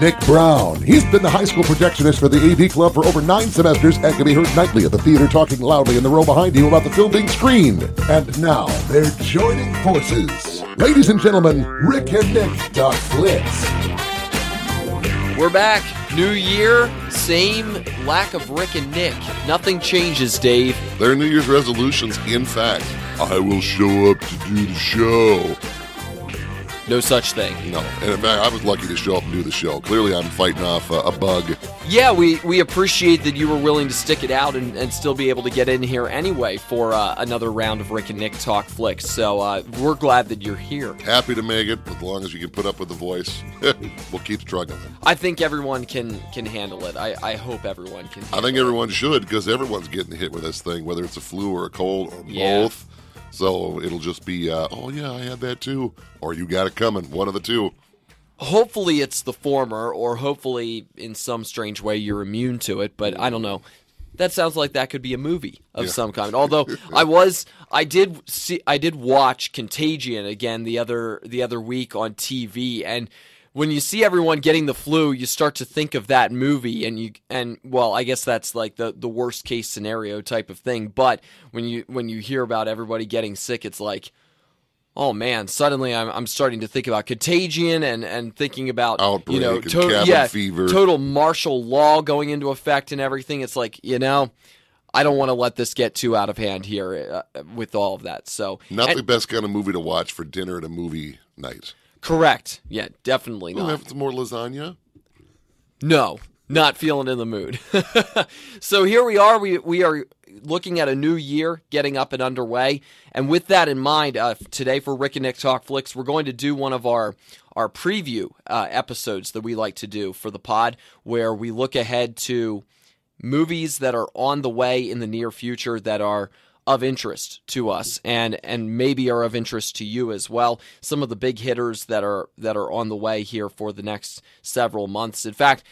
Nick Brown. He's been the high school projectionist for the AV Club for over nine semesters and can be heard nightly at the theater talking loudly in the row behind you about the film being screened. And now they're joining forces. Ladies and gentlemen, Rick and Nick Talk Flicks. We're back. New year, same lack of Rick and Nick. Nothing changes, Dave. Their New Year's resolutions, in fact, I will show up to do the show. No such thing. No, and in fact, I was lucky to show up and do the show. Clearly, I'm fighting off uh, a bug. Yeah, we, we appreciate that you were willing to stick it out and, and still be able to get in here anyway for uh, another round of Rick and Nick Talk Flicks. So uh, we're glad that you're here. Happy to make it, as long as you can put up with the voice. we'll keep struggling. I think everyone can can handle it. I, I hope everyone can. I think it. everyone should, because everyone's getting hit with this thing, whether it's a flu or a cold or Yeah. both. So it'll just be, uh, oh yeah, I had that too, or you got it coming. One of the two. Hopefully, it's the former, or hopefully, in some strange way, you're immune to it. But I don't know. That sounds like that could be a movie of Yeah. some kind. Although I was, I did see, I did watch Contagion again the other the other week on TV, and when you see everyone getting the flu, you start to think of that movie, and you and well, I guess that's like the the worst case scenario type of thing. But when you when you hear about everybody getting sick, it's like. Oh man! Suddenly, I'm, I'm starting to think about contagion and, and thinking about you know Outbreak and cabin yeah, fever. total martial law going into effect and everything. It's like you know, I don't want to let this get too out of hand here uh, with all of that. So Not and- the best kind of movie to watch for dinner at a movie night. Correct. Yeah, definitely not. have some more lasagna. No, not feeling in the mood. so here we are. We we are looking at a new year getting up and underway, and with that in mind, uh, today for Rick and Nick Talk Flicks, we're going to do one of our our preview uh, episodes that we like to do for the pod, where we look ahead to movies that are on the way in the near future that are of interest to us and and maybe are of interest to you as well. Some of the big hitters that are that are on the way here for the next several months. In fact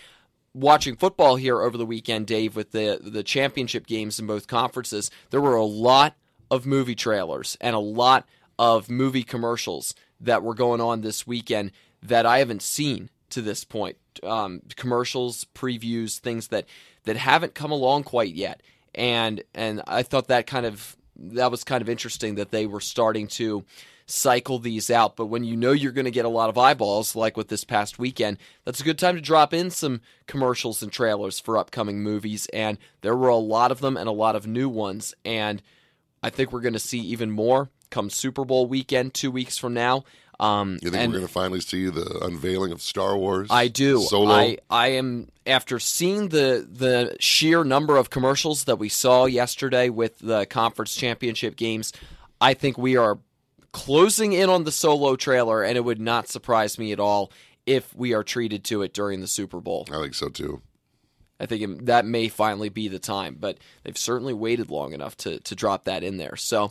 watching football here over the weekend Dave with the the championship games in both conferences there were a lot of movie trailers and a lot of movie commercials that were going on this weekend that I haven't seen to this point. Um, commercials, previews, things that that haven't come along quite yet, and and I thought that kind of that was kind of interesting that they were starting to cycle these out. But when you know you're going to get a lot of eyeballs, like with this past weekend, that's a good time to drop in some commercials and trailers for upcoming movies. And there were a lot of them and a lot of new ones. And I think we're going to see even more come Super Bowl weekend two weeks from now. Um, You think we're going to finally see the unveiling of Star Wars? I do. Solo. I I am after seeing the the sheer number of commercials that we saw yesterday with the conference championship games. I think we are closing in on the solo trailer, and it would not surprise me at all if we are treated to it during the Super Bowl. I think so too. I think it- that may finally be the time, but they've certainly waited long enough to to drop that in there. So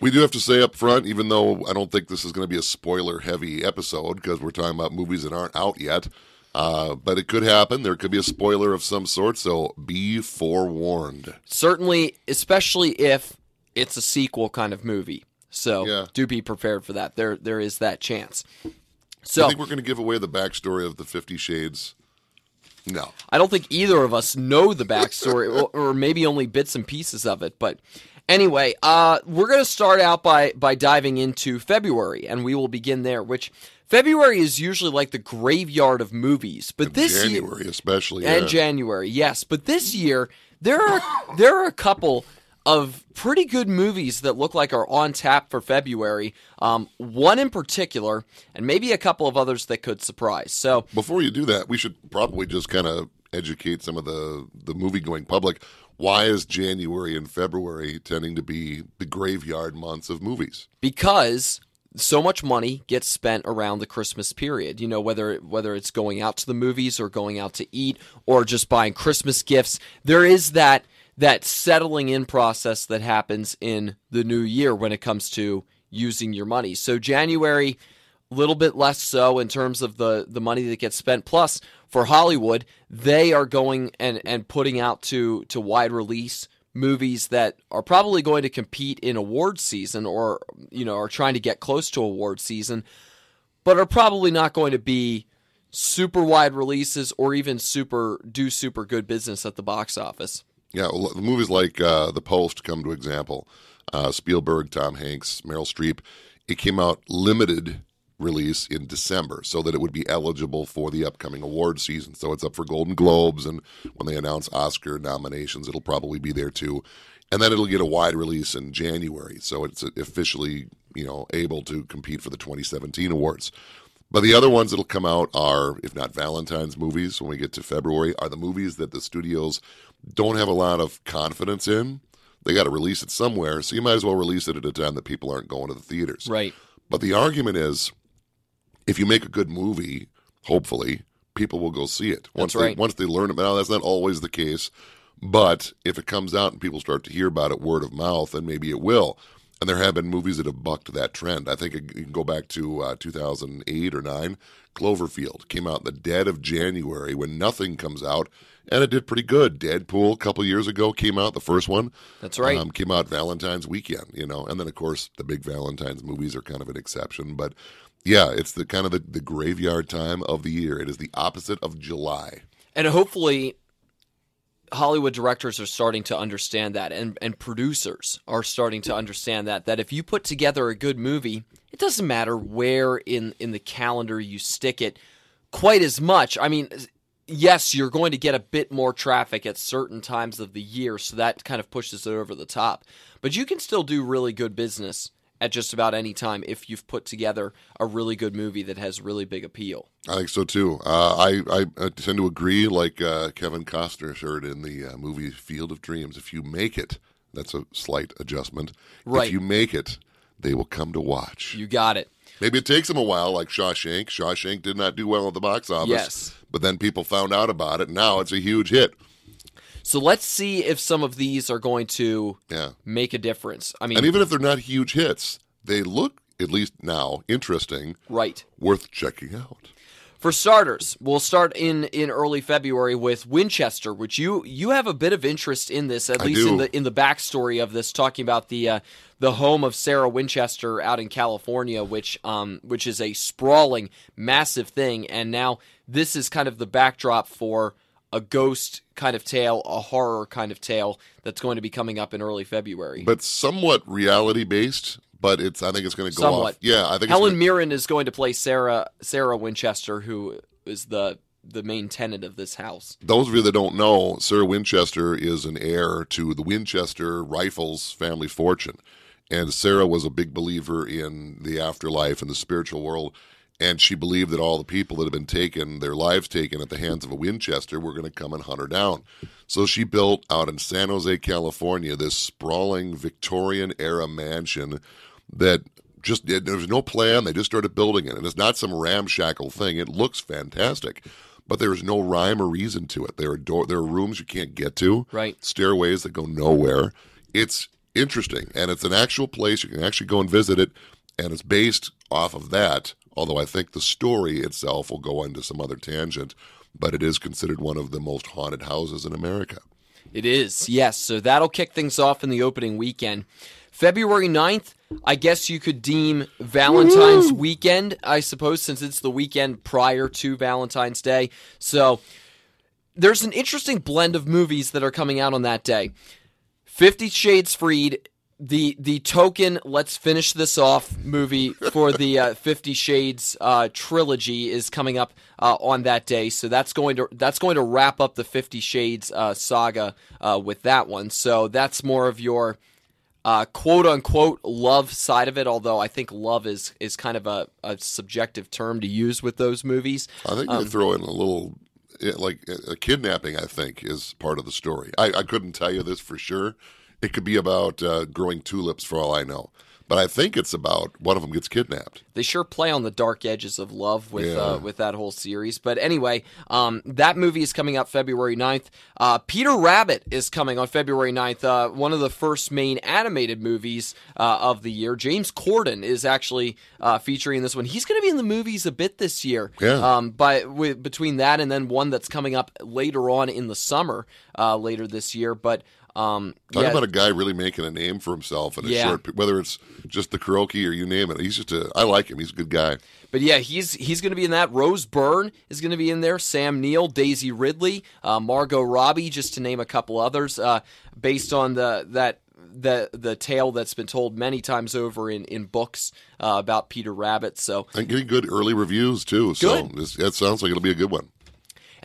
We do have to say up front, even though I don't think this is going to be a spoiler heavy episode because we're talking about movies that aren't out yet. Uh, but it could happen. There could be a spoiler of some sort, so be forewarned. certainly, especially if it's a sequel kind of movie. So Yeah. do be prepared for that. There there is that chance. So I think we're going to give away the backstory of the Fifty Shades. No, I don't think either of us know the backstory, or, or maybe only bits and pieces of it. But anyway, uh, we're going to start out by by diving into February, and we will begin there. Which February is usually like the graveyard of movies, but this year, January especially. and yeah. January, yes. But this year, there are there are a couple of pretty good movies that look like are on tap for February. Um, one in particular, and maybe a couple of others that could surprise. So Before you do that, we should probably just kind of educate some of the the movie going public. Why is January and February tending to be the graveyard months of movies? because so much money gets spent around the Christmas period. You know, whether whether it's going out to the movies or going out to eat or just buying Christmas gifts, there is that that settling in process that happens in the new year when it comes to using your money. So January, little bit less so in terms of the the money that gets spent. Plus, for Hollywood, they are going and and putting out to to wide release movies that are probably going to compete in award season or you know are trying to get close to award season but are probably not going to be super wide releases or even super do super good business at the box office Yeah, well, movies like uh, The Post come to example. Uh, Spielberg, Tom Hanks, Meryl Streep. It came out limited release in December so that it would be eligible for the upcoming award season. So it's up for Golden Globes, and when they announce Oscar nominations, it'll probably be there too. And then it'll get a wide release in January, so it's officially you know able to compete for the 2017 awards. But the other ones that'll come out are, if not Valentine's movies, when we get to February, are the movies that the studios don't have a lot of confidence in. They got to release it somewhere, so you might as well release it at a time that people aren't going to the theaters. right But the argument is, if you make a good movie, hopefully people will go see it. Once That's right. They, once they learn about it, now that's not always the case. But if it comes out and people start to hear about it word of mouth, then maybe it will. And there have been movies that have bucked that trend. I think you can go back to uh, 2008 or 9. Cloverfield came out in the dead of January when nothing comes out, and it did pretty good. Deadpool a couple years ago came out, the first one. That's right. Um, came out Valentine's weekend, you know, and then of course the big Valentine's movies are kind of an exception, but yeah, it's the kind of the, the graveyard time of the year. It is the opposite of July. and hopefully Hollywood directors are starting to understand that and, and producers are starting to understand that that if you put together a good movie, it doesn't matter where in, in the calendar you stick it quite as much. I mean, yes, you're going to get a bit more traffic at certain times of the year, so that kind of pushes it over the top. But you can still do really good business at just about any time if you've put together a really good movie that has really big appeal. I think so too. Uh, I, I tend to agree, like uh, Kevin Costner shared in the uh, movie Field of Dreams. If you make it, that's a slight adjustment. Right. If you make it, they will come to watch. You got it. Maybe it takes them a while, like Shawshank. Shawshank did not do well at the box office. Yes. But then people found out about it, now it's a huge hit. So let's see if some of these are going to Yeah. make a difference. I mean, And even if they're not huge hits, they look, at least now, interesting, right. worth checking out. For starters, we'll start in in early February with Winchester, which you you have a bit of interest in this, at I least in the in the backstory of this, talking about the uh, the home of Sarah Winchester out in California, which um which is a sprawling, massive thing, and now this is kind of the backdrop for a ghost kind of tale, a horror kind of tale that's going to be coming up in early February. But somewhat reality based, but it's I think it's going to go Somewhat. off. Yeah, I think Helen gonna, Mirren is going to play Sarah Sarah Winchester, who is the the main tenant of this house. those of you that don't know, Sarah Winchester is an heir to the Winchester Rifles family fortune. And Sarah was a big believer in the afterlife and the spiritual world. And she believed that all the people that had been taken, their lives taken at the hands of a Winchester, were going to come and hunt her down. So she built out in San Jose, California, this sprawling Victorian era mansion that just there was no plan. They just started building it, and it's not some ramshackle thing. It looks fantastic, but there is no rhyme or reason to it. There are door, there are rooms you can't get to, Right. Stairways that go nowhere. It's interesting, and it's an actual place you can actually go and visit it, and it's based off of that. Although I think the story itself will go into some other tangent, but it is considered one of the most haunted houses in America. It is, yes. So that'll kick things off in the opening weekend. February 9th, I guess you could deem Valentine's weekend, I suppose, since it's the weekend prior to Valentine's Day. So there's an interesting blend of movies that are coming out on that day. Fifty Shades Freed, the the token let's finish this off movie for the uh, Fifty Shades uh, trilogy is coming up uh, on that day, so that's going to that's going to wrap up the Fifty Shades uh, saga uh, with that one. So that's more of your uh, quote unquote love side of it. Although I think love is is kind of a, a subjective term to use with those movies. I think Um, you throw in a little, like a kidnapping. I think is part of the story. I, I couldn't tell you this for sure. It could be about uh, growing tulips, for all I know. but I think it's about one of them gets kidnapped. They sure play on the dark edges of love with Yeah. uh, with that whole series. But anyway, um, that movie is coming out February 9th. Uh, Peter Rabbit is coming on February 9th. Uh, one of the first main animated movies uh, of the year. James Corden is actually uh, featuring this one. He's going to be in the movies a bit this year. Yeah. Um, by with, between that and then one that's coming up later on in the summer, uh, later this year. But um, Talk yeah, about a guy really making a name for himself in a Yeah. short, whether it's just the karaoke or you name it. He's just a, I like him. He's a good guy. But yeah, he's he's going to be in that. Rose Byrne is going to be in there. Sam Neill, Daisy Ridley, uh, Margot Robbie, just to name a couple others, uh, based on the that the the tale that's been told many times over in in books uh, about Peter Rabbit. So And getting good early reviews too. So Good. this, that sounds like it'll be a good one.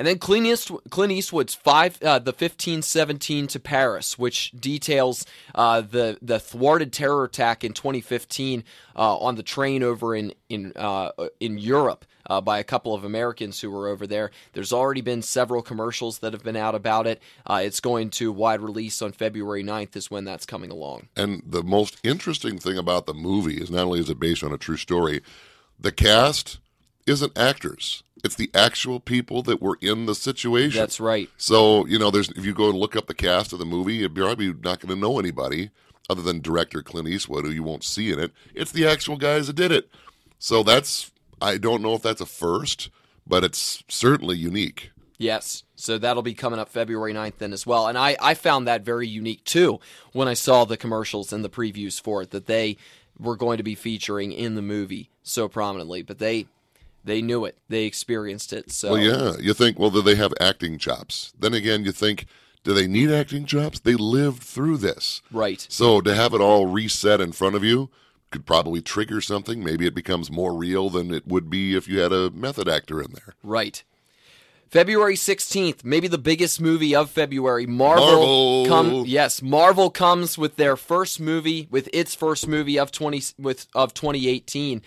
And then Clint, Clint Eastwood's five, uh, the fifteen seventeen to Paris, which details uh, the the thwarted terror attack in 2015 uh, on the train over in in uh, in Europe uh, by a couple of Americans who were over there. There's already been several commercials that have been out about it. Uh, it's going to wide release on February 9th is when that's coming along. And the most interesting thing about the movie is not only is it based on a true story, the cast isn't actors. It's the actual people that were in the situation. That's right. So, you know, there's if you go and look up the cast of the movie, you're probably not going to know anybody other than director Clint Eastwood, who you won't see in it. It's the actual guys that did it. So that's I don't know if that's a first, but it's certainly unique. Yes. So that'll be coming up February 9th then as well. And I, I found that very unique too when I saw the commercials and the previews for it that they were going to be featuring in the movie so prominently. But they they knew it. They experienced it. So Well, yeah, you think, well, do they have acting chops? Then again, you think, do they need acting chops? They lived through this. right. So to have it all reset in front of you could probably trigger something. Maybe it becomes more real than it would be if you had a method actor in there. Right. February 16th, maybe the biggest movie of February. Marvel, Marvel. come yes, Marvel comes with their first movie with its first movie of 20 with of 2018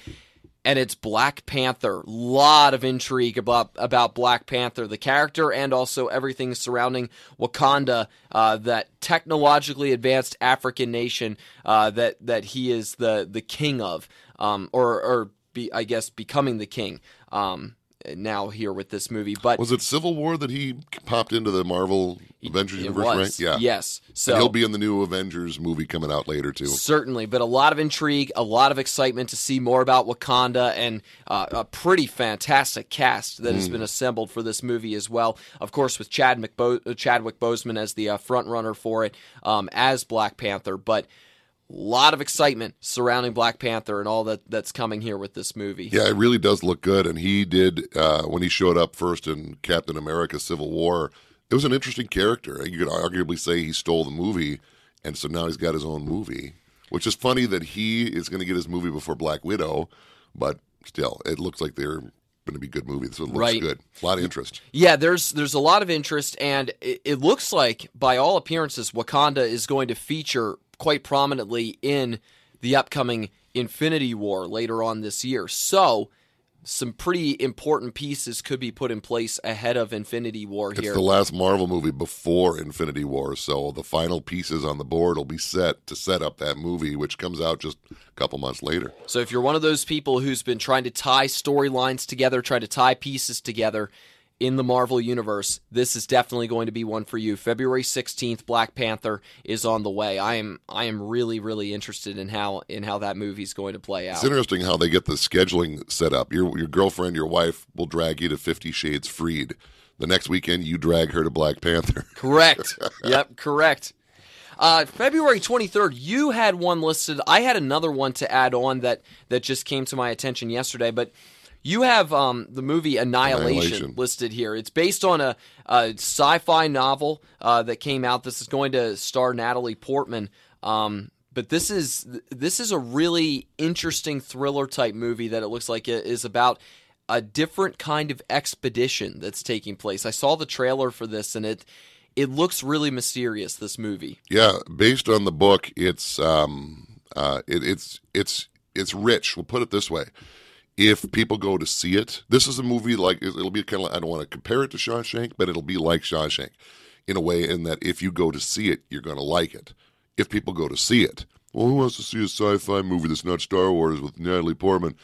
and it's Black Panther. Lot of intrigue about about Black Panther, the character and also everything surrounding Wakanda, uh, that technologically advanced African nation uh, that that he is the the king of um, or or be, I guess becoming the king. Um, now here with this movie, but Was it Civil War that he popped into the Marvel Avengers universe, was right? Yeah. yes. And So he'll be in the new Avengers movie coming out later too. Certainly, but a lot of intrigue, a lot of excitement to see more about Wakanda, and uh, a pretty fantastic cast that Mm. has been assembled for this movie as well. Of course, with Chad McBo- Chadwick Boseman as the uh, front runner for it um, as Black Panther, but lot of excitement surrounding Black Panther and all that that's coming here with this movie. Yeah, it really does look good. And he did uh, when he showed up first in Captain America: Civil War. It was an interesting character. You could arguably say he stole the movie, and so now he's got his own movie. Which is funny that he is going to get his movie before Black Widow, but still, it looks like they're going to be good movies. So it looks Right. good. A lot of interest. Yeah, there's there's a lot of interest, and it, it looks like, by all appearances, Wakanda is going to feature quite prominently in the upcoming Infinity War later on this year. So, some pretty important pieces could be put in place ahead of Infinity War here. It's the last Marvel movie before Infinity War, so the final pieces on the board will be set to set up that movie, which comes out just a couple months later. So if you're one of those people who's been trying to tie storylines together, trying to tie pieces together in the Marvel universe, this is definitely going to be one for you. February 16th, Black Panther is on the way. I am I am really really interested in how in how that movie's going to play out. It's interesting how they get the scheduling set up. Your your girlfriend, your wife will drag you to Fifty Shades Freed. The next weekend, you drag her to Black Panther. Correct. yep, correct. Uh, February 23rd, you had one listed. I had another one to add on that that just came to my attention yesterday, but you have um, the movie Annihilation, Annihilation. listed here. It's based on a, a sci-fi novel uh, that came out. This is going to star Natalie Portman. Um, but this is this is a really interesting thriller type movie that it looks like it is about a different kind of expedition that's taking place. I saw the trailer for this and it it looks really mysterious this movie. Yeah, based on the book, it's um, uh, it, it's it's it's rich. We'll put it this way: if people go to see it, this is a movie like it'll be kind of. I don't want to compare it to Shawshank, but it'll be like Shawshank in a way, in that if you go to see it, you're going to like it. If people go to see it, well, who wants to see a sci-fi movie that's not Star Wars with Natalie Portman?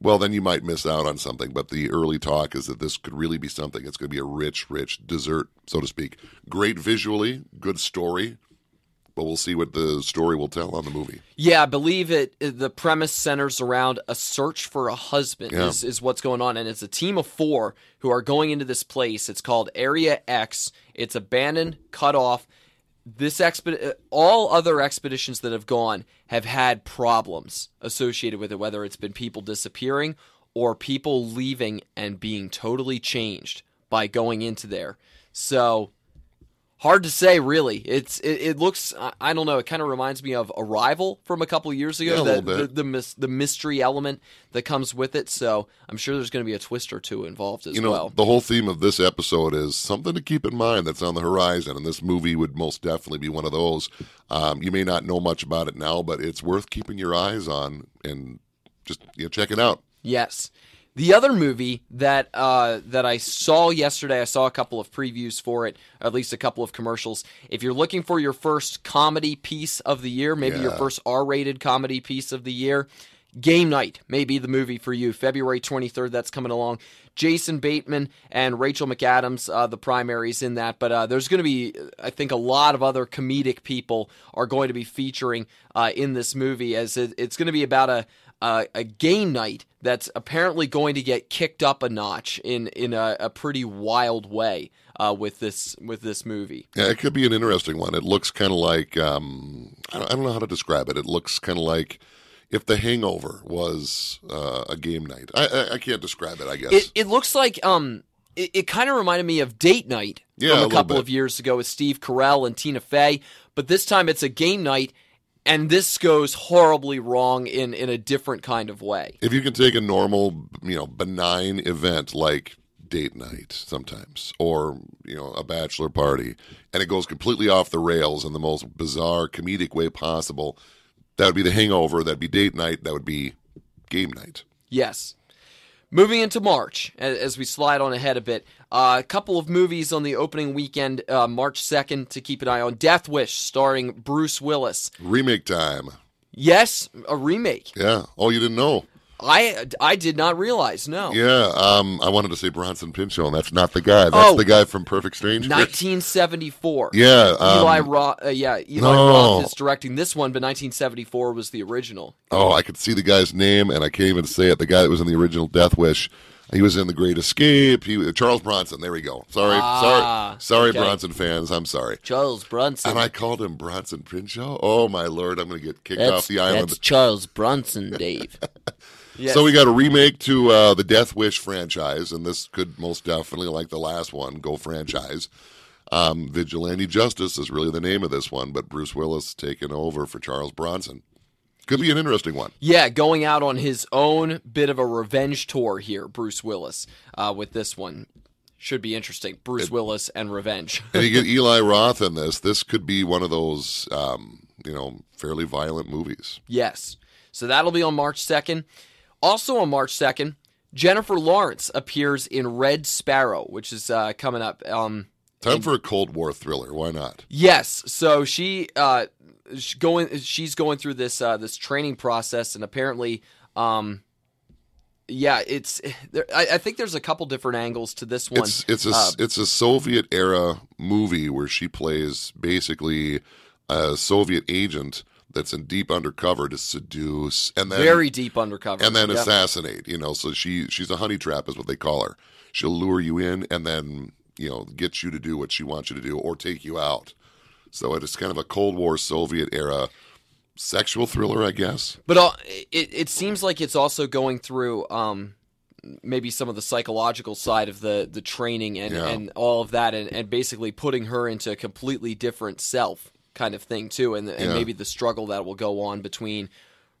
Well, then you might miss out on something. But the early talk is that this could really be something. It's going to be a rich, rich dessert, so to speak. Great visually, good story, but we'll see what the story will tell on the movie. Yeah, I believe it. The premise centers around a search for a husband. Yeah. Is, is what's going on, and it's a team of four who are going into this place. It's called Area X. It's abandoned, cut off. This exped- all other expeditions that have gone have had problems associated with it, whether it's been people disappearing or people leaving and being totally changed by going into there. So Hard to say, really. It's it, it looks. I- don't know. It kind of reminds me of Arrival from a couple years ago. Yeah, a the, little bit. The, the, mys- the mystery element that comes with it. So I'm sure there's going to be a twist or two involved as you know, well. the whole theme of this episode is something to keep in mind that's on the horizon, and this movie would most definitely be one of those. Um, you may not know much about it now, but it's worth keeping your eyes on and just you know check it out. Yes. The other movie that uh, that I saw yesterday, I saw a couple of previews for it, at least a couple of commercials. If you're looking for your first comedy piece of the year, maybe your first R-rated comedy piece of the year, Game Night may be the movie for you. February 23rd, that's coming along. Jason Bateman and Rachel McAdams, uh, the primaries in that. But uh, there's going to be, I think, a lot of other comedic people are going to be featuring uh, in this movie, as it, it's going to be about a a game night that's apparently going to get kicked up a notch in in a, a pretty wild way uh, with this with this movie. Yeah, it could be an interesting one. It looks kind of like um, I don't I don't know how to describe it. It looks kind of like if The Hangover was uh, a game night. I, I I can't describe it. I guess. It it looks like um it, it kind of reminded me of Date Night Yeah, a from a little couple bit. of years ago with Steve Carell and Tina Fey, but this time it's a game night, and this goes horribly wrong in in a different kind of way. if you can take a normal, you know, benign event like date night sometimes or you know a bachelor party and it goes completely off the rails in the most bizarre comedic way possible that would be the hangover that'd be date night that would be game night Yes. Moving into March, as we slide on ahead a bit, uh, a couple of movies on the opening weekend, uh, March 2nd, to keep an eye on. Death Wish, starring Bruce Willis. remake time Yes, a remake. yeah oh you didn't know I, I did not realize, no. yeah um i wanted to say bronson pinchot and that's not the guy that's Oh. the guy from perfect strangers 1974. yeah um, Eli Roth, uh, yeah, Eli No. Roth is directing this one, but 1974 was the original. Oh, I could see the guy's name, and I can't even say it. The guy that was in the original Death Wish. He was in The Great Escape. He Charles Bronson. There we go. Sorry, Ah, sorry, sorry, okay. Bronson fans. I'm sorry. Charles Bronson. And I called him Bronson Pinchot. Oh my lord, I'm going to get kicked off the island. That's Charles Bronson, Dave. yes. So we got a remake to uh, the Death Wish franchise, and this could most definitely, like the last one, go franchise. Um, Vigilante Justice is really the name of this one, but Bruce Willis taking over for Charles Bronson. Could be an interesting one. Yeah, going out on his own bit of a revenge tour here, Bruce Willis, uh, with this one. Should be interesting. Bruce Willis and revenge. and you get Eli Roth in this. This could be one of those, um, you know, fairly violent movies. yes. So that'll be on March 2nd. Also on March 2nd, Jennifer Lawrence appears in Red Sparrow, which is uh, coming up. Um, Time for a Cold War thriller. Why not? Yes. So she uh sh- going she's going through this uh this training process and apparently um yeah, it's there, I, I think there's a couple different angles to this one. It's it's a Uh, it's a Soviet era movie where she plays basically a Soviet agent that's in deep undercover to seduce and then very deep undercover. and then Yep. assassinate. You know, so she she's a honey trap is what they call her. She'll lure you in and then you know get you to do what she wants you to do or take you out. So it is kind of a Cold War Soviet era sexual thriller, I guess. But uh, it it seems like it's also going through um maybe some of the psychological side of the the training and Yeah. and all of that and and basically putting her into a completely different self kind of thing too and and Yeah. maybe the struggle that will go on between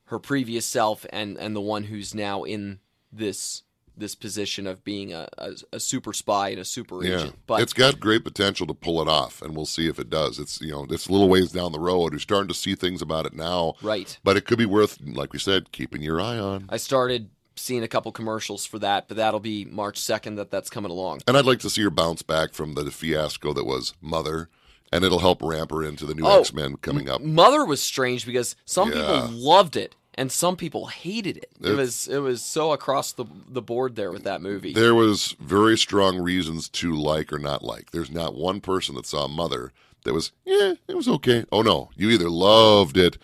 her previous self and and the one who's now in this this position of being a, a, a super spy and a super Yeah, agent. But it's got great potential to pull it off, and we'll see if it does. It's you know it's a little ways down the road. We're starting to see things about it now, right. but it could be worth, like we said, keeping your eye on. I started seeing a couple commercials for that, but that'll be March 2nd that that's coming along. And I'd like to see her bounce back from the fiasco that was Mother and it'll help ramp her into the new Oh, X Men coming up. Mother was strange because some Yeah. people loved it and some people hated it. It It's- was it was so across the the board there with that movie. There was very strong reasons to like or not like. There's not one person that saw Mother that was, yeah, it was okay. Oh no, you either loved it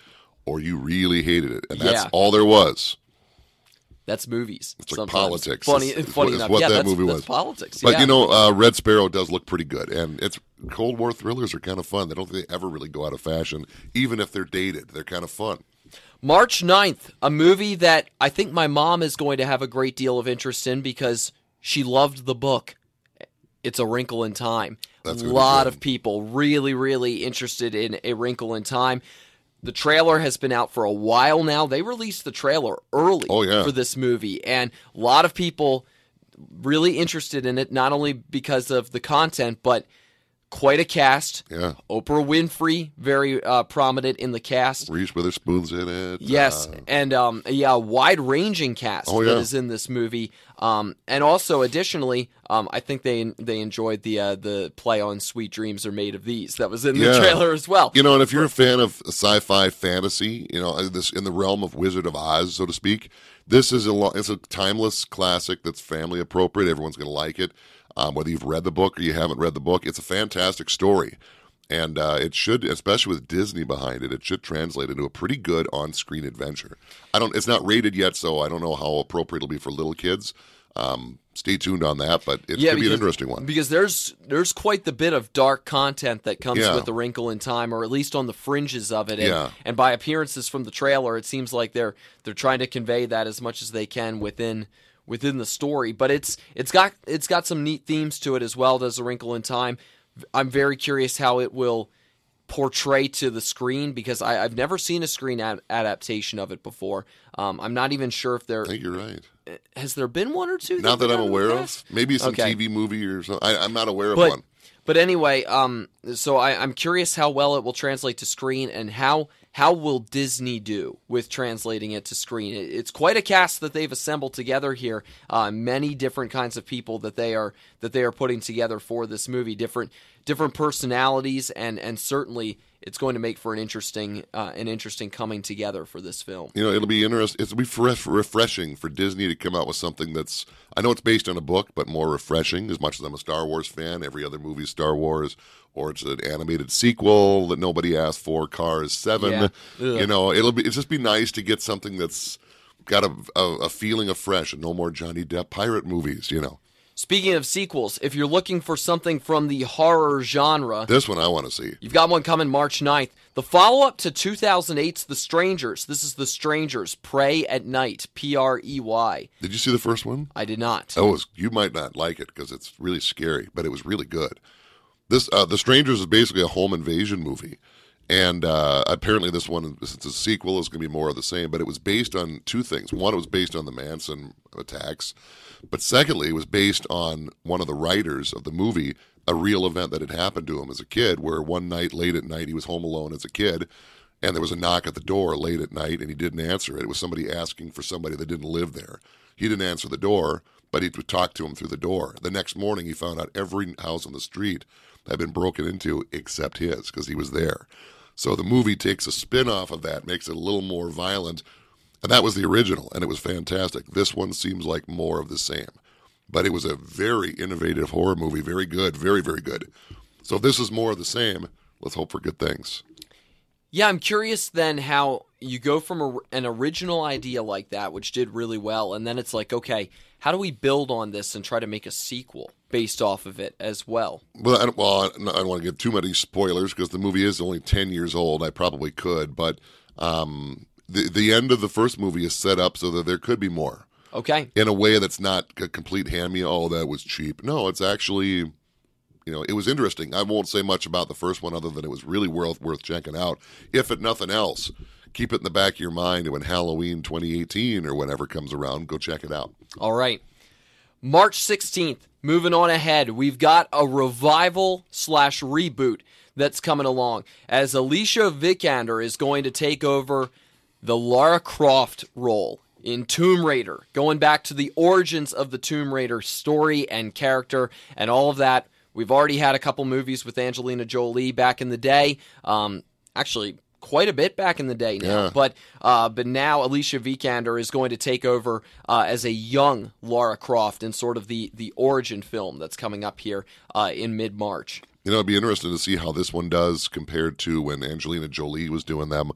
or you really hated it, and that's Yeah. all there was. That's movies. It's like sometimes. politics. Funny, It's- funny it's enough. what yeah, that that's, movie that's was. politics. But yeah. you know, uh, Red Sparrow does look pretty good, and it's Cold War thrillers are kind of fun. They don't they ever really go out of fashion, even if they're dated. They're kind of fun. March 9th, a movie that I think my mom is going to have a great deal of interest in because she loved the book. It's A Wrinkle in Time. That's a lot of people really, really interested in A Wrinkle in Time. The trailer has been out for a while now. They released the trailer early Oh, yeah. for this movie, and a lot of people really interested in it, not only because of the content, but quite a cast. Yeah, Oprah Winfrey, very uh, prominent in the cast. Reese Witherspoon's in it. Yes, Uh, and um, yeah, wide ranging cast Oh, yeah. is in this movie. Um, and also, additionally, um, I think they they enjoyed the uh, the play on "Sweet Dreams Are Made of These" that was in the Yeah. trailer as well. You know, and if you're a fan of sci-fi fantasy, you know, this in the realm of Wizard of Oz, so to speak, this is a lo- it's a timeless classic that's family appropriate. Everyone's going to like it, um, whether you've read the book or you haven't read the book. It's a fantastic story, and uh, it should, especially with Disney behind it, it should translate into a pretty good on-screen adventure. I don't, it's not rated yet, so I don't know how appropriate it'll be for little kids. Um, stay tuned on that, but it Yeah, could be an interesting one. because there's there's quite the bit of dark content that comes Yeah. with the Wrinkle in Time, or at least on the fringes of it. And, Yeah. and by appearances from the trailer, it seems like they're they're trying to convey that as much as they can within within the story. But it's it's got it's got some neat themes to it as well. Does a Wrinkle in Time? I'm very curious how it will portray to the screen because I, I've never seen a screen ad- adaptation of it before. Um, I'm not even sure if there I think you're right. has there been one or two. Not that I'm done in the aware of. Maybe some Okay. TV movie or something. I, I'm not aware of but one. but anyway, um, so I, I'm curious how well it will translate to screen and how how will Disney do with translating it to screen? It's quite a cast that they've assembled together here. Uh, many different kinds of people that they are that they are putting together for this movie. Different different personalities and and certainly it's going to make for an interesting uh, an interesting coming together for this film. You know, it'll be interesting. It'll be fresh, refreshing for Disney to come out with something that's. I know it's based on a book, but more refreshing. As much as I'm a Star Wars fan, every other movie is Star Wars, or it's an animated sequel that nobody asked for. Cars Seven. Yeah. You know, it'll be. It's just be nice to get something that's got a, a, a feeling of fresh and no more Johnny Depp pirate movies. You know, Speaking of sequels, if you're looking for something from the horror genre, this one I want to see. You've got one coming March 9th. The follow up to 2008's The Strangers. This is The Strangers, Prey at Night, P R E Y. Did you see the first one? I did not. Oh, was, you might not like it because it's really scary, but it was really good. This, uh, The Strangers, is basically a home invasion movie, and uh, apparently this one, since it's a sequel, is going to be more of the same. But it was based on two things. One, it was based on the Manson attacks, but secondly, it was based on one of the writers of the movie, a real event that had happened to him as a kid, where one night late at night he was home alone as a kid. And there was a knock at the door late at night, and he didn't answer it. It was somebody asking for somebody that didn't live there. He didn't answer the door, but he would talk to him through the door. The next morning, he found out every house on the street had been broken into except his because he was there. So the movie takes a spin off of that, makes it a little more violent. And that was the original, and it was fantastic. This one seems like more of the same. But it was a very innovative horror movie, very good, very, very good. So if this is more of the same, let's hope for good things. Yeah, I'm curious then how you go from a, an original idea like that, which did really well, and then it's like, okay, how do we build on this and try to make a sequel based off of it as well? Well, I don't, well, I don't want to give too many spoilers because the movie is only ten years old. I probably could, but um, the the end of the first movie is set up so that there could be more Okay. in a way that's not a complete hand me. Oh, that was cheap. No, it's actually, you know, it was interesting. I won't say much about the first one other than it was really worth worth checking out. If at nothing else, keep it in the back of your mind and when Halloween 2018 or whenever comes around, go check it out. All right. March 16th, moving on ahead, we've got a revival slash reboot that's coming along as Alicia Vikander is going to take over the Lara Croft role in Tomb Raider, going back to the origins of the Tomb Raider story and character and all of that We've already had a couple movies with Angelina Jolie back in the day. Um, actually, quite a bit back in the day now. Yeah. But uh, but now Alicia Vikander is going to take over uh, as a young Lara Croft in sort of the the origin film that's coming up here uh, in mid March. You know, it'd be interesting to see how this one does compared to when Angelina Jolie was doing them.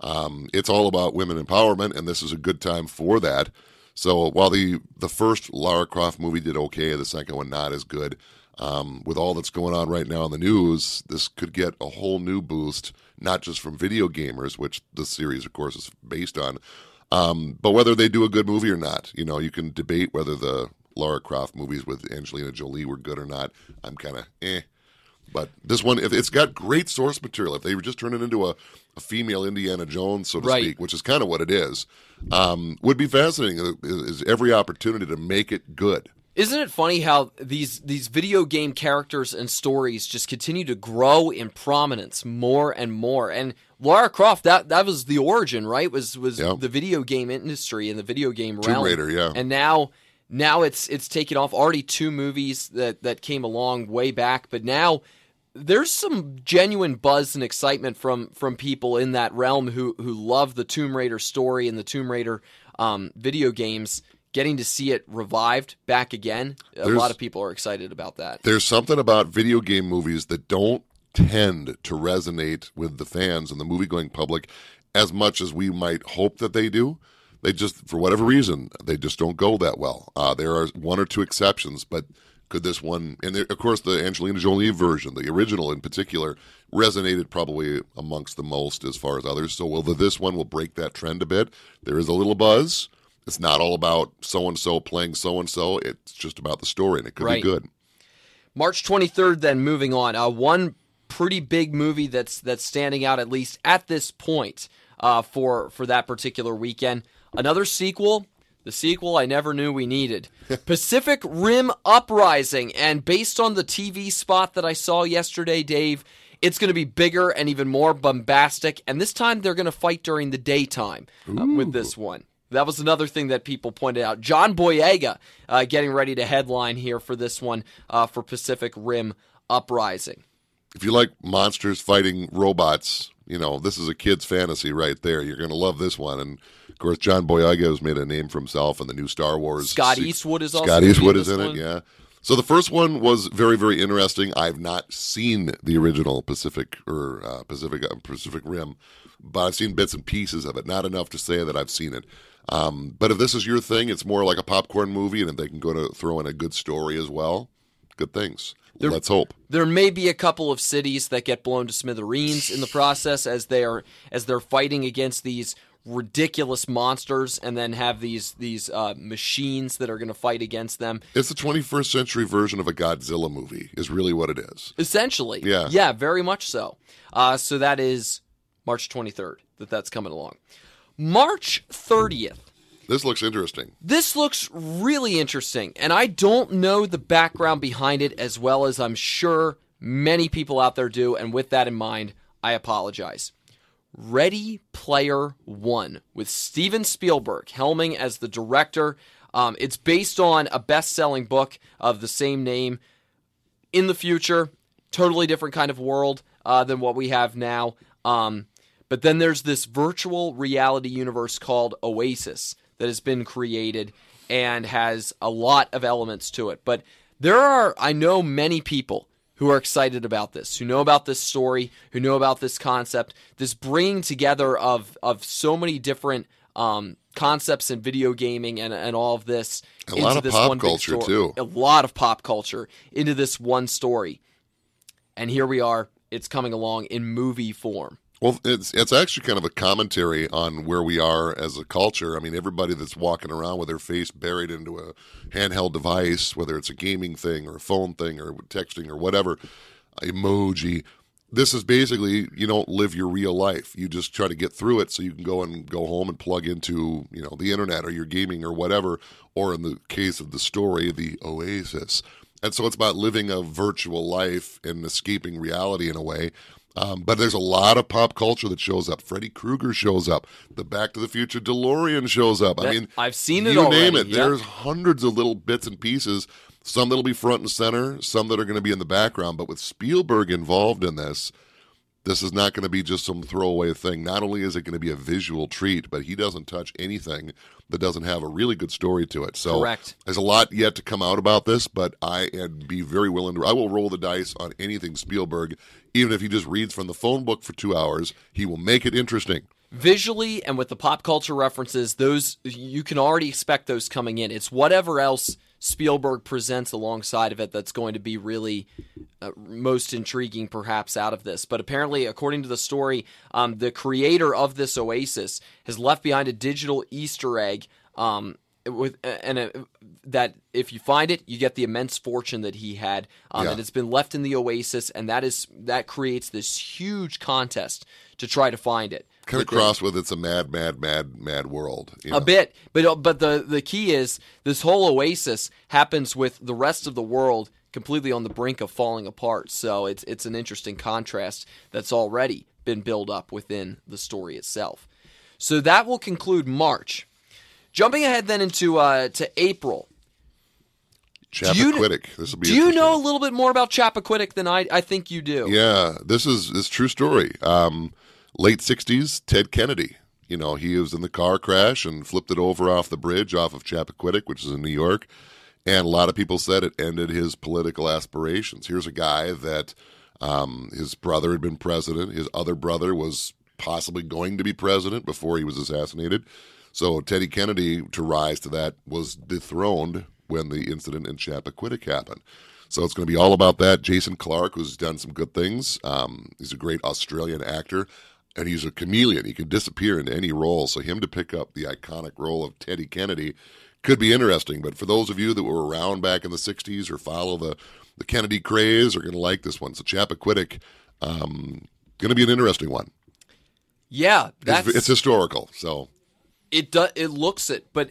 Um, it's all about women empowerment, and this is a good time for that. So while the the first Lara Croft movie did okay, the second one not as good. Um, with all that's going on right now in the news, this could get a whole new boost, not just from video gamers, which the series, of course, is based on, um, but whether they do a good movie or not. You know, you can debate whether the Lara Croft movies with Angelina Jolie were good or not. I'm kind of eh. But this one, if it's got great source material, if they just turn it into a, a female Indiana Jones, so to Right. speak, which is kind of what it is, um, would be fascinating. Is every opportunity to make it good. Isn't it funny how these these video game characters and stories just continue to grow in prominence more and more? And Lara Croft, that that was the origin, right? Was was Yeah. the video game industry and the video game Tomb realm. Raider, yeah. And now now it's it's taken off. Already two movies that that came along way back, but now there's some genuine buzz and excitement from from people in that realm who who love the Tomb Raider story and the Tomb Raider um, video games. Getting to see it revived back again, a There's- lot of people are excited about that. There's something about video game movies that don't tend to resonate with the fans and the movie going public as much as we might hope that they do. They just, for whatever reason, they just don't go that well. Uh, there are one or two exceptions, but could this one, and there, of course, the Angelina Jolie version, the original in particular, resonated probably amongst the most as far as others. So, will this one will break that trend a bit? There is a little buzz. It's not all about so and so playing so and so. It's just about the story, and it could Right. be good. March 23rd. Then moving on, uh, one pretty big movie that's that's standing out at least at this point uh, for for that particular weekend. Another sequel. The sequel I never knew we needed. Pacific Rim Uprising. And based on the TV spot that I saw yesterday, Dave, it's going to be bigger and even more bombastic. And this time they're going to fight during the daytime uh, with this one. That was another thing that people pointed out. John Boyega uh, getting ready to headline here for this one uh, for Pacific Rim Uprising. if you like monsters fighting robots, you know, this is a kid's fantasy right there. You're going to love this one. And of course, John Boyega has made a name for himself in the new Star Wars. Scott se- Eastwood is also Scott Eastwood is in one. it, yeah. So the first one was very, very interesting. I've not seen the original Pacific or uh, Pacific uh, Pacific Rim, but I've seen bits and pieces of it. Not enough to say that I've seen it. Um, but if this is your thing, it's more like a popcorn movie, and if they can go to throw in a good story as well, good things. Let's hope. There may be a couple of cities that get blown to smithereens in the process as they are as they're fighting against these ridiculous monsters, and then have these these uh, machines that are going to fight against them. It's the 21st century version of a Godzilla movie, is really what it is. Essentially, Yeah. yeah, very much so. Uh, so that is March 23rd that that's coming along. March 30th. This looks interesting. This looks really interesting, and I don't know the background behind it as well as I'm sure many people out there do. And with that in mind, I apologize. Ready Player One with Steven Spielberg helming as the director. Um, it's based on a best selling book of the same name. In the future, totally different kind of world uh, than what we have now. Um, but then there's this virtual reality universe called Oasis that has been created and has a lot of elements to it. But there are, I know, many people who are excited about this, who know about this story, who know about this concept, this bringing together of of so many different um, concepts in video gaming and, and all of this. A into lot of this pop one culture, too. A lot of pop culture into this one story. And here we are. It's coming along in movie form. Well, it's it's actually kind of a commentary on where we are as a culture. I mean, everybody that's walking around with their face buried into a handheld device, whether it's a gaming thing or a phone thing or texting or whatever, emoji. This is basically you don't live your real life. You just try to get through it so you can go and go home and plug into you know the internet or your gaming or whatever. Or in the case of the story, the Oasis. And so it's about living a virtual life and escaping reality in a way. Um, but there's a lot of pop culture that shows up. Freddy Krueger shows up. The Back to the Future DeLorean shows up. I mean, I've seen it You name it. yeah. There's hundreds of little bits and pieces. Some that'll be front and center, some that are going to be in the background. But with Spielberg involved in this, this is not going to be just some throwaway thing. Not only is it going to be a visual treat, but he doesn't touch anything that doesn't have a really good story to it. So Correct. there's a lot yet to come out about this, but I would be very willing to. I will roll the dice on anything Spielberg, even if he just reads from the phone book for two hours. He will make it interesting. visually and with the pop culture references, those you can already expect those coming in. It's whatever else Spielberg presents alongside of it that's going to be really uh, most intriguing, perhaps, out of this. But apparently, according to the story, um, the creator of this oasis has left behind a digital Easter egg. Um, with and a, that if you find it, you get the immense fortune that he had, um, Yeah. and it's been left in the oasis, and that is that creates this huge contest to try to find it. Kind of within- cross with it's a mad, mad, mad, mad world. you know. a bit, but uh, but the the key is this whole oasis happens with the rest of the world completely on the brink of falling apart. So it's it's an interesting contrast that's already been built up within the story itself. So that will conclude March. Jumping ahead then into uh, to April. Chappaquiddick. This will be. Do you know a little bit more about Chappaquiddick than I I think you do? Yeah, this is this true story. Um, late '60s, Ted Kennedy. You know, he was in the car crash and flipped it over off the bridge off of Chappaquiddick, which is in New York. And a lot of people said it ended his political aspirations. Here's a guy that um, his brother had been president. His other brother was possibly going to be president before he was assassinated. So Teddy Kennedy, to rise to that, was dethroned when the incident in Chappaquiddick happened. So it's going to be all about that. Jason Clarke, who's done some good things. Um, he's a great Australian actor, and he's a chameleon. He can disappear into any role. So him to pick up the iconic role of Teddy Kennedy could be interesting. But for those of you that were around back in the '60s or follow the the Kennedy craze, are going to like this one. So Chappaquiddick, um, going to be an interesting one. Yeah, that's It's, it's historical. So it. Do, it looks it, but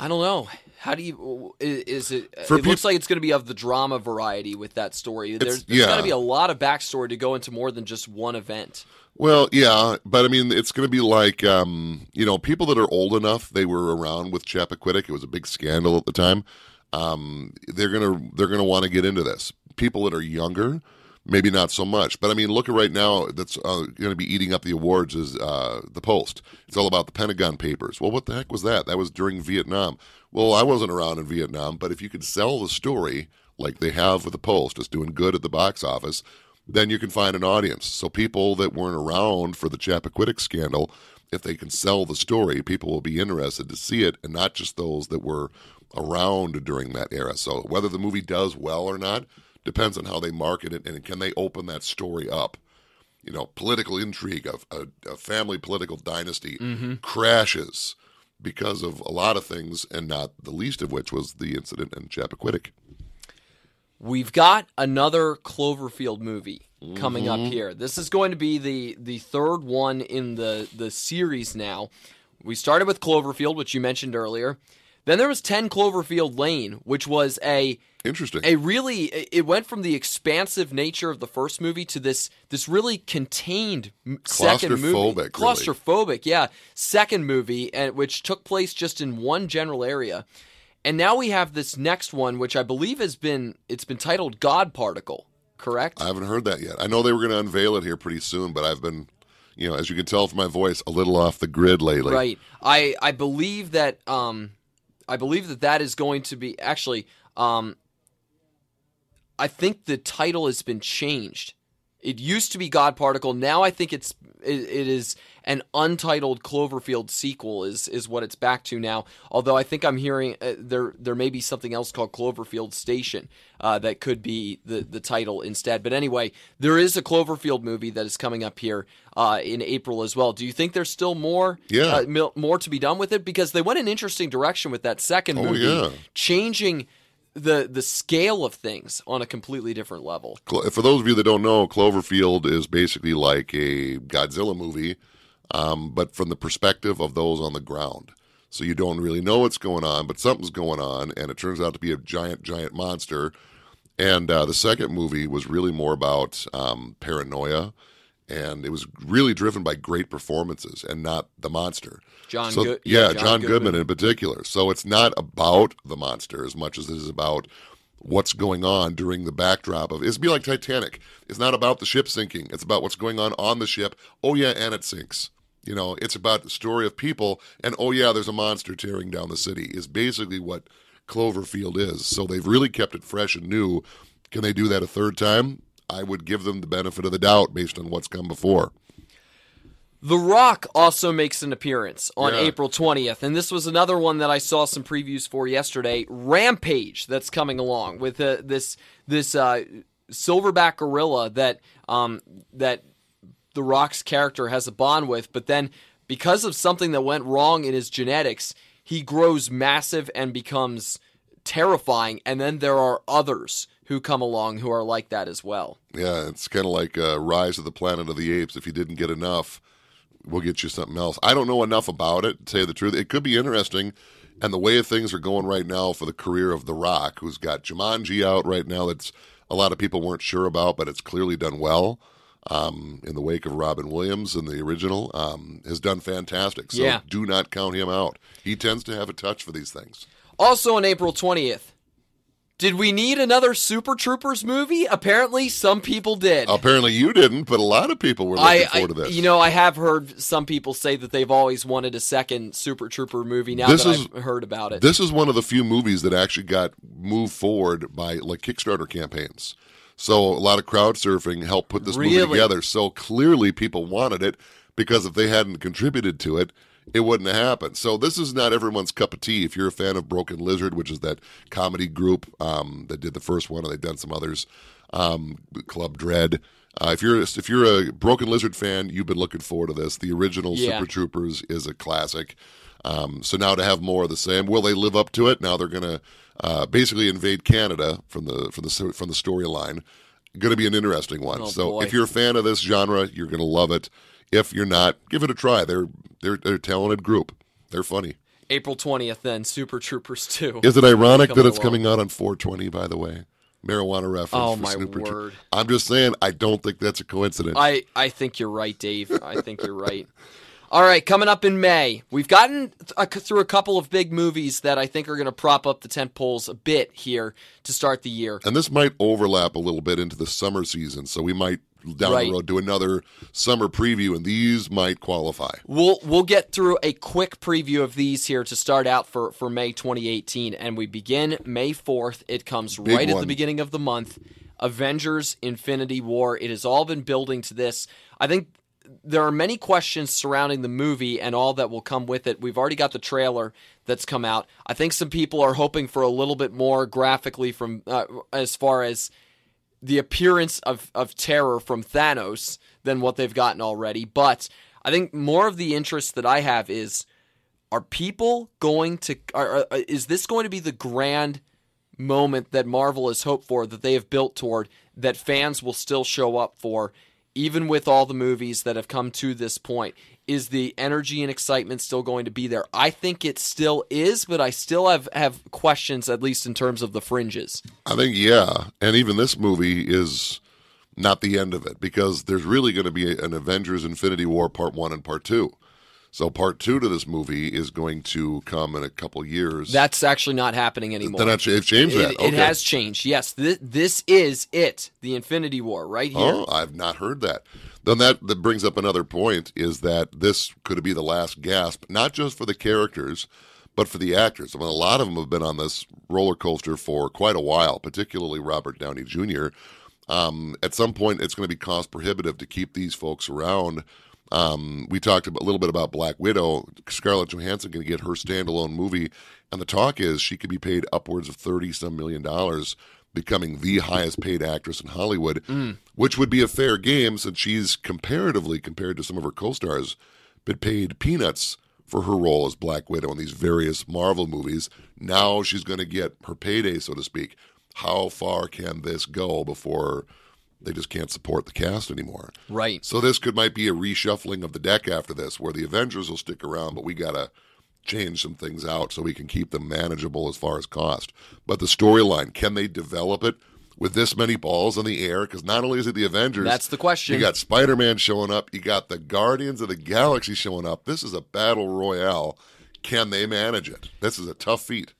I don't know. How do you? Is it? For it looks like it's going to be of the drama variety with that story. There's, there's yeah. got to be a lot of backstory to go into more than just one event. Well, yeah, but I mean, it's going to be like, um, you know, people that are old enough, they were around with Chappaquiddick. It was a big scandal at the time. Um, they're gonna they're gonna want to get into this. People that are younger, maybe not so much. But I mean, look at right now. That's uh, going to be eating up the awards is uh, the Post. It's all about the Pentagon Papers. Well, what the heck was that? That was during Vietnam. Well, I wasn't around in Vietnam, but if you could sell the story like they have with the Post, it's doing good at the box office then you can find an audience. So people that weren't around for the Chappaquiddick scandal, if they can sell the story, people will be interested to see it, and not just those that were around during that era. So whether the movie does well or not depends on how they market it and can they open that story up. You know, political intrigue of a, a family political dynasty mm-hmm. crashes because of a lot of things, and not the least of which was the incident in Chappaquiddick. We've got another Cloverfield movie coming Mm-hmm. up here. This is going to be the the third one in the the series now. We started with Cloverfield, which you mentioned earlier. Then there was 10 Cloverfield Lane, which was a Interesting. a really it went from the expansive nature of the first movie to this this really contained second movie Claustrophobic, really. claustrophobic yeah second movie and which took place just in one general area and now we have this next one which i believe has been it's been titled god particle correct I haven't heard that yet. I know they were going to unveil it here pretty soon, but I've been, you know, as you can tell from my voice, a little off the grid lately. Right. I I believe that um I believe that that is going to be actually um I think the title has been changed. It used to be God Particle. Now I think it's it, it is an untitled Cloverfield sequel is is what it's back to now. Although I think I'm hearing uh, there there may be something else called Cloverfield Station uh, that could be the the title instead. But anyway, there is a Cloverfield movie that is coming up here uh, in April as well. Do you think there's still more Yeah. uh, mil- more to be done with it because they went an interesting direction with that second Oh, movie, yeah. changing the the scale of things on a completely different level. For those of you that don't know, Cloverfield is basically like a Godzilla movie, um, but from the perspective of those on the ground. So you don't really know what's going on, but something's going on, and it turns out to be a giant, giant monster. And uh, the second movie was really more about um, paranoia and it was really driven by great performances and not the monster. John So- Good- yeah, yeah, John, John Goodman. Goodman. in particular. So it's not about the monster as much as it is about what's going on during the backdrop of it's be like Titanic. It's not about the ship sinking. It's about what's going on on the ship. Oh yeah, and it sinks. You know, it's about the story of people and oh yeah, there's a monster tearing down the city is basically what Cloverfield is. So they've really kept it fresh and new. Can they do that a third time? I would give them the benefit of the doubt based on what's come before. The Rock also makes an appearance on Yeah. April 20th, and this was another one that I saw some previews for yesterday. Rampage that's coming along with uh, this this uh, silverback gorilla that um, that the Rock's character has a bond with, but then because of something that went wrong in his genetics, he grows massive and becomes terrifying, and then there are others who come along who are like that as well. Yeah, it's kind of like uh, Rise of the Planet of the Apes. If you didn't get enough, we'll get you something else. I don't know enough about it, to tell you the truth. It could be interesting. And the way things are going right now for the career of The Rock, who's got Jumanji out right now, that's a lot of people weren't sure about, but it's clearly done well. Um, in the wake of Robin Williams and the original, um, has done fantastic. So Yeah. do not count him out. He tends to have a touch for these things. Also on April 20th, did we need another Super Troopers movie? Apparently, some people did. Apparently you didn't, but a lot of people were looking I, I- forward to this. you know, I have heard some people say that they've always wanted a second Super Trooper movie. Now This that is- I've heard about it, This is one of the few movies that actually got moved forward by like Kickstarter campaigns. So a lot of crowd surfing helped put this movie together. So clearly people wanted it because if they hadn't contributed to it, it wouldn't have happened. So this is not everyone's cup of tea. If you're a fan of Broken Lizard, which is that comedy group um, that did the first one, and they've done some others, um, Club Dread. Uh, if you're if you're a Broken Lizard fan, you've been looking forward to this. The original Yeah. Super Troopers is a classic. Um, so now to have more of the same, will they live up to it? Now they're going to uh, basically invade Canada from the from the from the storyline. Going to be an interesting one. Oh, so boy. if you're a fan of this genre, you're going to love it. If you're not, give it a try. They're they're, they're a talented group. They're funny. April 20th, then Super Troopers 2. Is it ironic that it's along. coming out on 420? By the way, marijuana reference. Oh, for my Super Tro- word. I'm just saying. I don't think that's a coincidence. I, I think you're right, Dave. I think you're right. All right, coming up in May, we've gotten a, through a couple of big movies that I think are going to prop up the tent poles a bit here to start the year. and this might overlap a little bit into the summer season, so we might down Right. the road do another summer preview, and these might qualify. We'll we'll get through a quick preview of these here to start out for, for May 2018, and we begin May 4th. It comes right at the beginning of the month. Avengers: Infinity War. It has all been building to this. I think there are many questions surrounding the movie and all that will come with it. We've already got the trailer that's come out. I think some people are hoping for a little bit more graphically from uh, as far as the appearance of, of terror from Thanos than what they've gotten already. But I think more of the interest that I have is are people going to are, are, uh, is this going to be the grand moment that Marvel has hoped for that they have built toward that fans will still show up for even with all the movies that have come to this point is the energy and excitement still going to be there I think it still is but I still have have questions at least in terms of the fringes I think yeah, and even this movie is not the end of it because there's really going to be an Avengers: Infinity War Part One and Part Two. So Part Two to this movie is going to come in a couple years. that's actually not happening anymore then actually, they've changed It, that. it Okay. has changed. Yes, this, this is it. The Infinity War, right here. Oh, I've not heard that. Then that, that brings up another point is that this could be the last gasp, not just for the characters, but for the actors. I mean, a lot of them have been on this roller coaster for quite a while, particularly Robert Downey Jr. Um, at some point, it's going to be cost prohibitive to keep these folks around. Um, we talked a little bit about Black Widow. Scarlett Johansson going to get her standalone movie, and the talk is she could be paid upwards of thirty some million dollars, becoming the highest paid actress in Hollywood, mm. which would be a fair game since she's comparatively, compared to some of her co-stars, been paid peanuts for her role as Black Widow in these various Marvel movies. Now she's going to get her payday, so to speak. How far can this go before they just can't support the cast anymore? Right. So this could might be a reshuffling of the deck after this, where the Avengers will stick around, but we gotta change some things out so we can keep them manageable as far as cost. But the storyline, can they develop it with this many balls in the air because not only is it the Avengers, That's the question. You got Spider Man showing up, you got the Guardians of the Galaxy showing up. This is a battle royale. Can they manage it? This is a tough feat.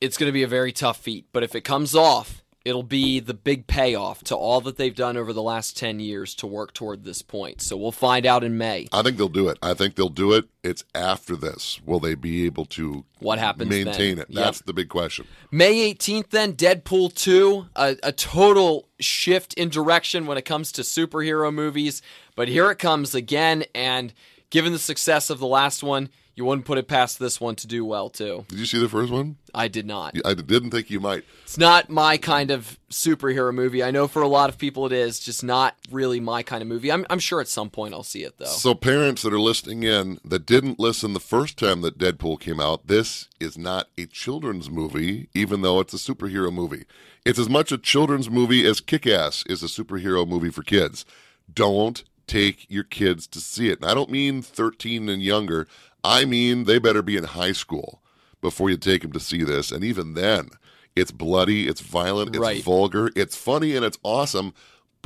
it's going to be a very tough feat. But if it comes off, it'll be the big payoff to all that they've done over the last 10 years to work toward this point. So we'll find out in May I think they'll do it. I think they'll do it. It's after this. Will they be able to what happens maintain then. it? Yep. That's the big question. May 18th, then, Deadpool 2, a, a total shift in direction when it comes to superhero movies. But here it comes again, and given the success of the last one, you wouldn't put it past this one to do well, too. Did you see the first one? I did not. I didn't think you might. It's not my kind of superhero movie. I know for a lot of people it is, just not really my kind of movie. I'm, I'm sure at some point I'll see it, though. So, parents that are listening in that didn't listen the first time that Deadpool came out, this is not a children's movie, even though it's a superhero movie. It's as much a children's movie as Kick Ass is a superhero movie for kids. Don't take your kids to see it. And I don't mean 13 and younger, I mean they better be in high school before you take them to see this. And even then, it's bloody, it's violent, it's Right. vulgar, it's funny, and it's awesome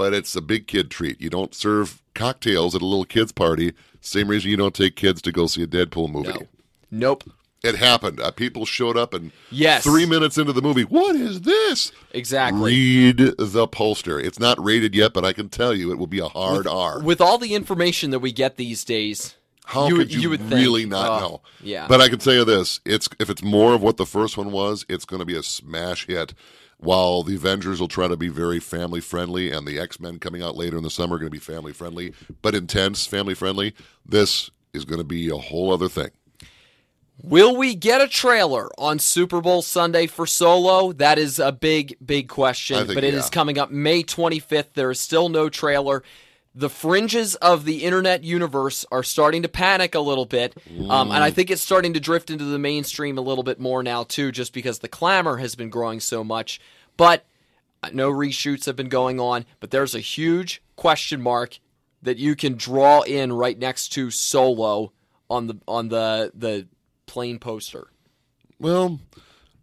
but it's a big kid treat. You don't serve cocktails at a little kids party. Same reason you don't take kids to go see a Deadpool movie. No. Nope. It happened. Uh, people showed up and Yes. three minutes into the movie, what is this? Exactly. Read the poster. It's not rated yet, but I can tell you it will be a hard R. With all the information that we get these days, How you, could you, would think, really not uh, know? Yeah. But I can tell you this: it's if it's more of what the first one was, it's going to be a smash hit. While the Avengers will try to be very family friendly, and the X Men coming out later in the summer are going to be family friendly, but intense family friendly, this is going to be a whole other thing. Will we get a trailer on Super Bowl Sunday for Solo? That is a big, big question. Think, but it is yeah. coming up May 25th. There is still no trailer. The fringes of the internet universe are starting to panic a little bit. Um, and I think it's starting to drift into the mainstream a little bit more now, too, just because the clamor has been growing so much. But uh, no reshoots have been going on. But there's a huge question mark that you can draw in right next to Solo on the on the the plain poster. Well,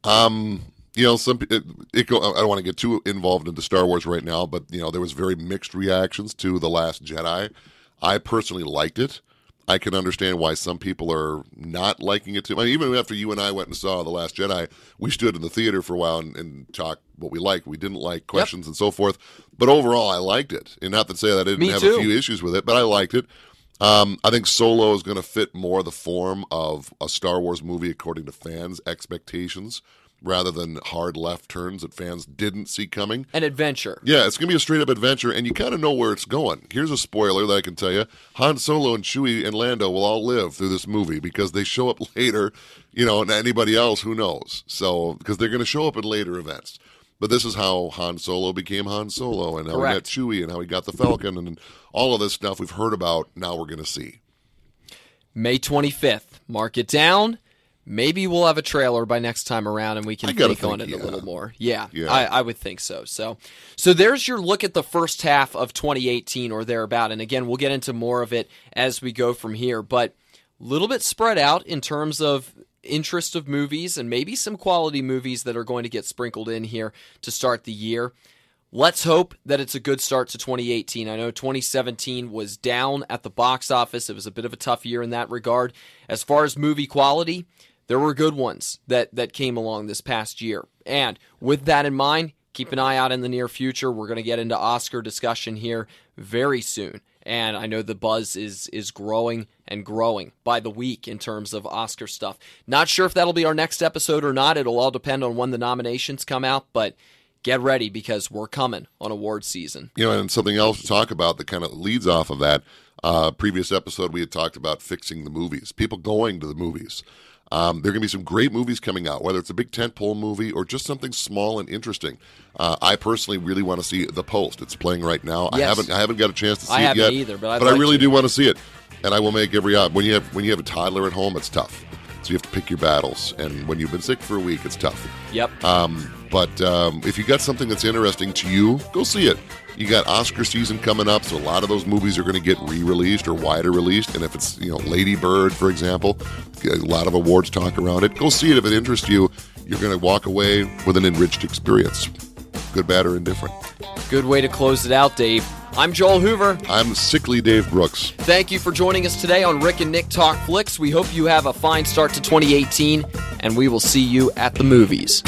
um, you know, some it, it go. I don't want to get too involved into Star Wars right now, but you know, there was very mixed reactions to the Last Jedi. I personally liked it. I can understand why some people are not liking it too. I mean, even after you and I went and saw the Last Jedi, we stood in the theater for a while and, and talked what we liked, we didn't like, questions and so forth. But overall, I liked it, and not to say that I didn't Me have too. a few issues with it, but I liked it. Um, I think Solo is going to fit more the form of a Star Wars movie according to fans' expectations, rather than hard left turns that fans didn't see coming. An adventure. Yeah, it's going to be a straight up adventure, and you kind of know where it's going. Here's a spoiler that I can tell you Han Solo and Chewie and Lando will all live through this movie because they show up later, you know, and anybody else, who knows? So, because they're going to show up in later events. But this is how Han Solo became Han Solo, and how Correct. he met Chewie, and how he got the Falcon, and all of this stuff we've heard about. Now we're going to see. May 25th. Mark it down. Maybe we'll have a trailer by next time around and we can gotta think on it think, a little more. Yeah, Yeah. I, I would think so. So so there's your look at the first half of 2018 or thereabout. And again, we'll get into more of it as we go from here. But a little bit spread out in terms of interest of movies and maybe some quality movies that are going to get sprinkled in here to start the year. Let's hope that it's a good start to 2018. I know 2017 was down at the box office. It was a bit of a tough year in that regard. As far as movie quality, there were good ones that, that came along this past year. And with that in mind, keep an eye out in the near future. We're going to get into Oscar discussion here very soon. And I know the buzz is is growing and growing by the week in terms of Oscar stuff. Not sure if that'll be our next episode or not. It'll all depend on when the nominations come out, but get ready because we're coming on award season. You know, and something else to talk about that kind of leads off of that. Uh, previous episode, we had talked about fixing the movies, people going to the movies. Um, there are going to be some great movies coming out, whether it's a big tentpole movie or just something small and interesting. Uh, I personally really want to see The Post. It's playing right now. I haven't I haven't got a chance to see I it yet, either, but I'd I really to. do want to see it, and I will make every odd. When you have when you have a toddler at home, it's tough. So you have to pick your battles, and when you've been sick for a week, it's tough. Yep. Um, but um, if you got something that's interesting to you, go see it. You got Oscar season coming up, so a lot of those movies are going to get re-released or wider released. And if it's you know Lady Bird, for example, a lot of awards talk around it. Go see it if it interests you. You're going to walk away with an enriched experience, good, bad, or indifferent. Good way to close it out, Dave. I'm Joel Hoover. I'm sickly Dave Brooks. Thank you for joining us today on Rick and Nick Talk Flicks. We hope you have a fine start to 2018, and we will see you at the movies.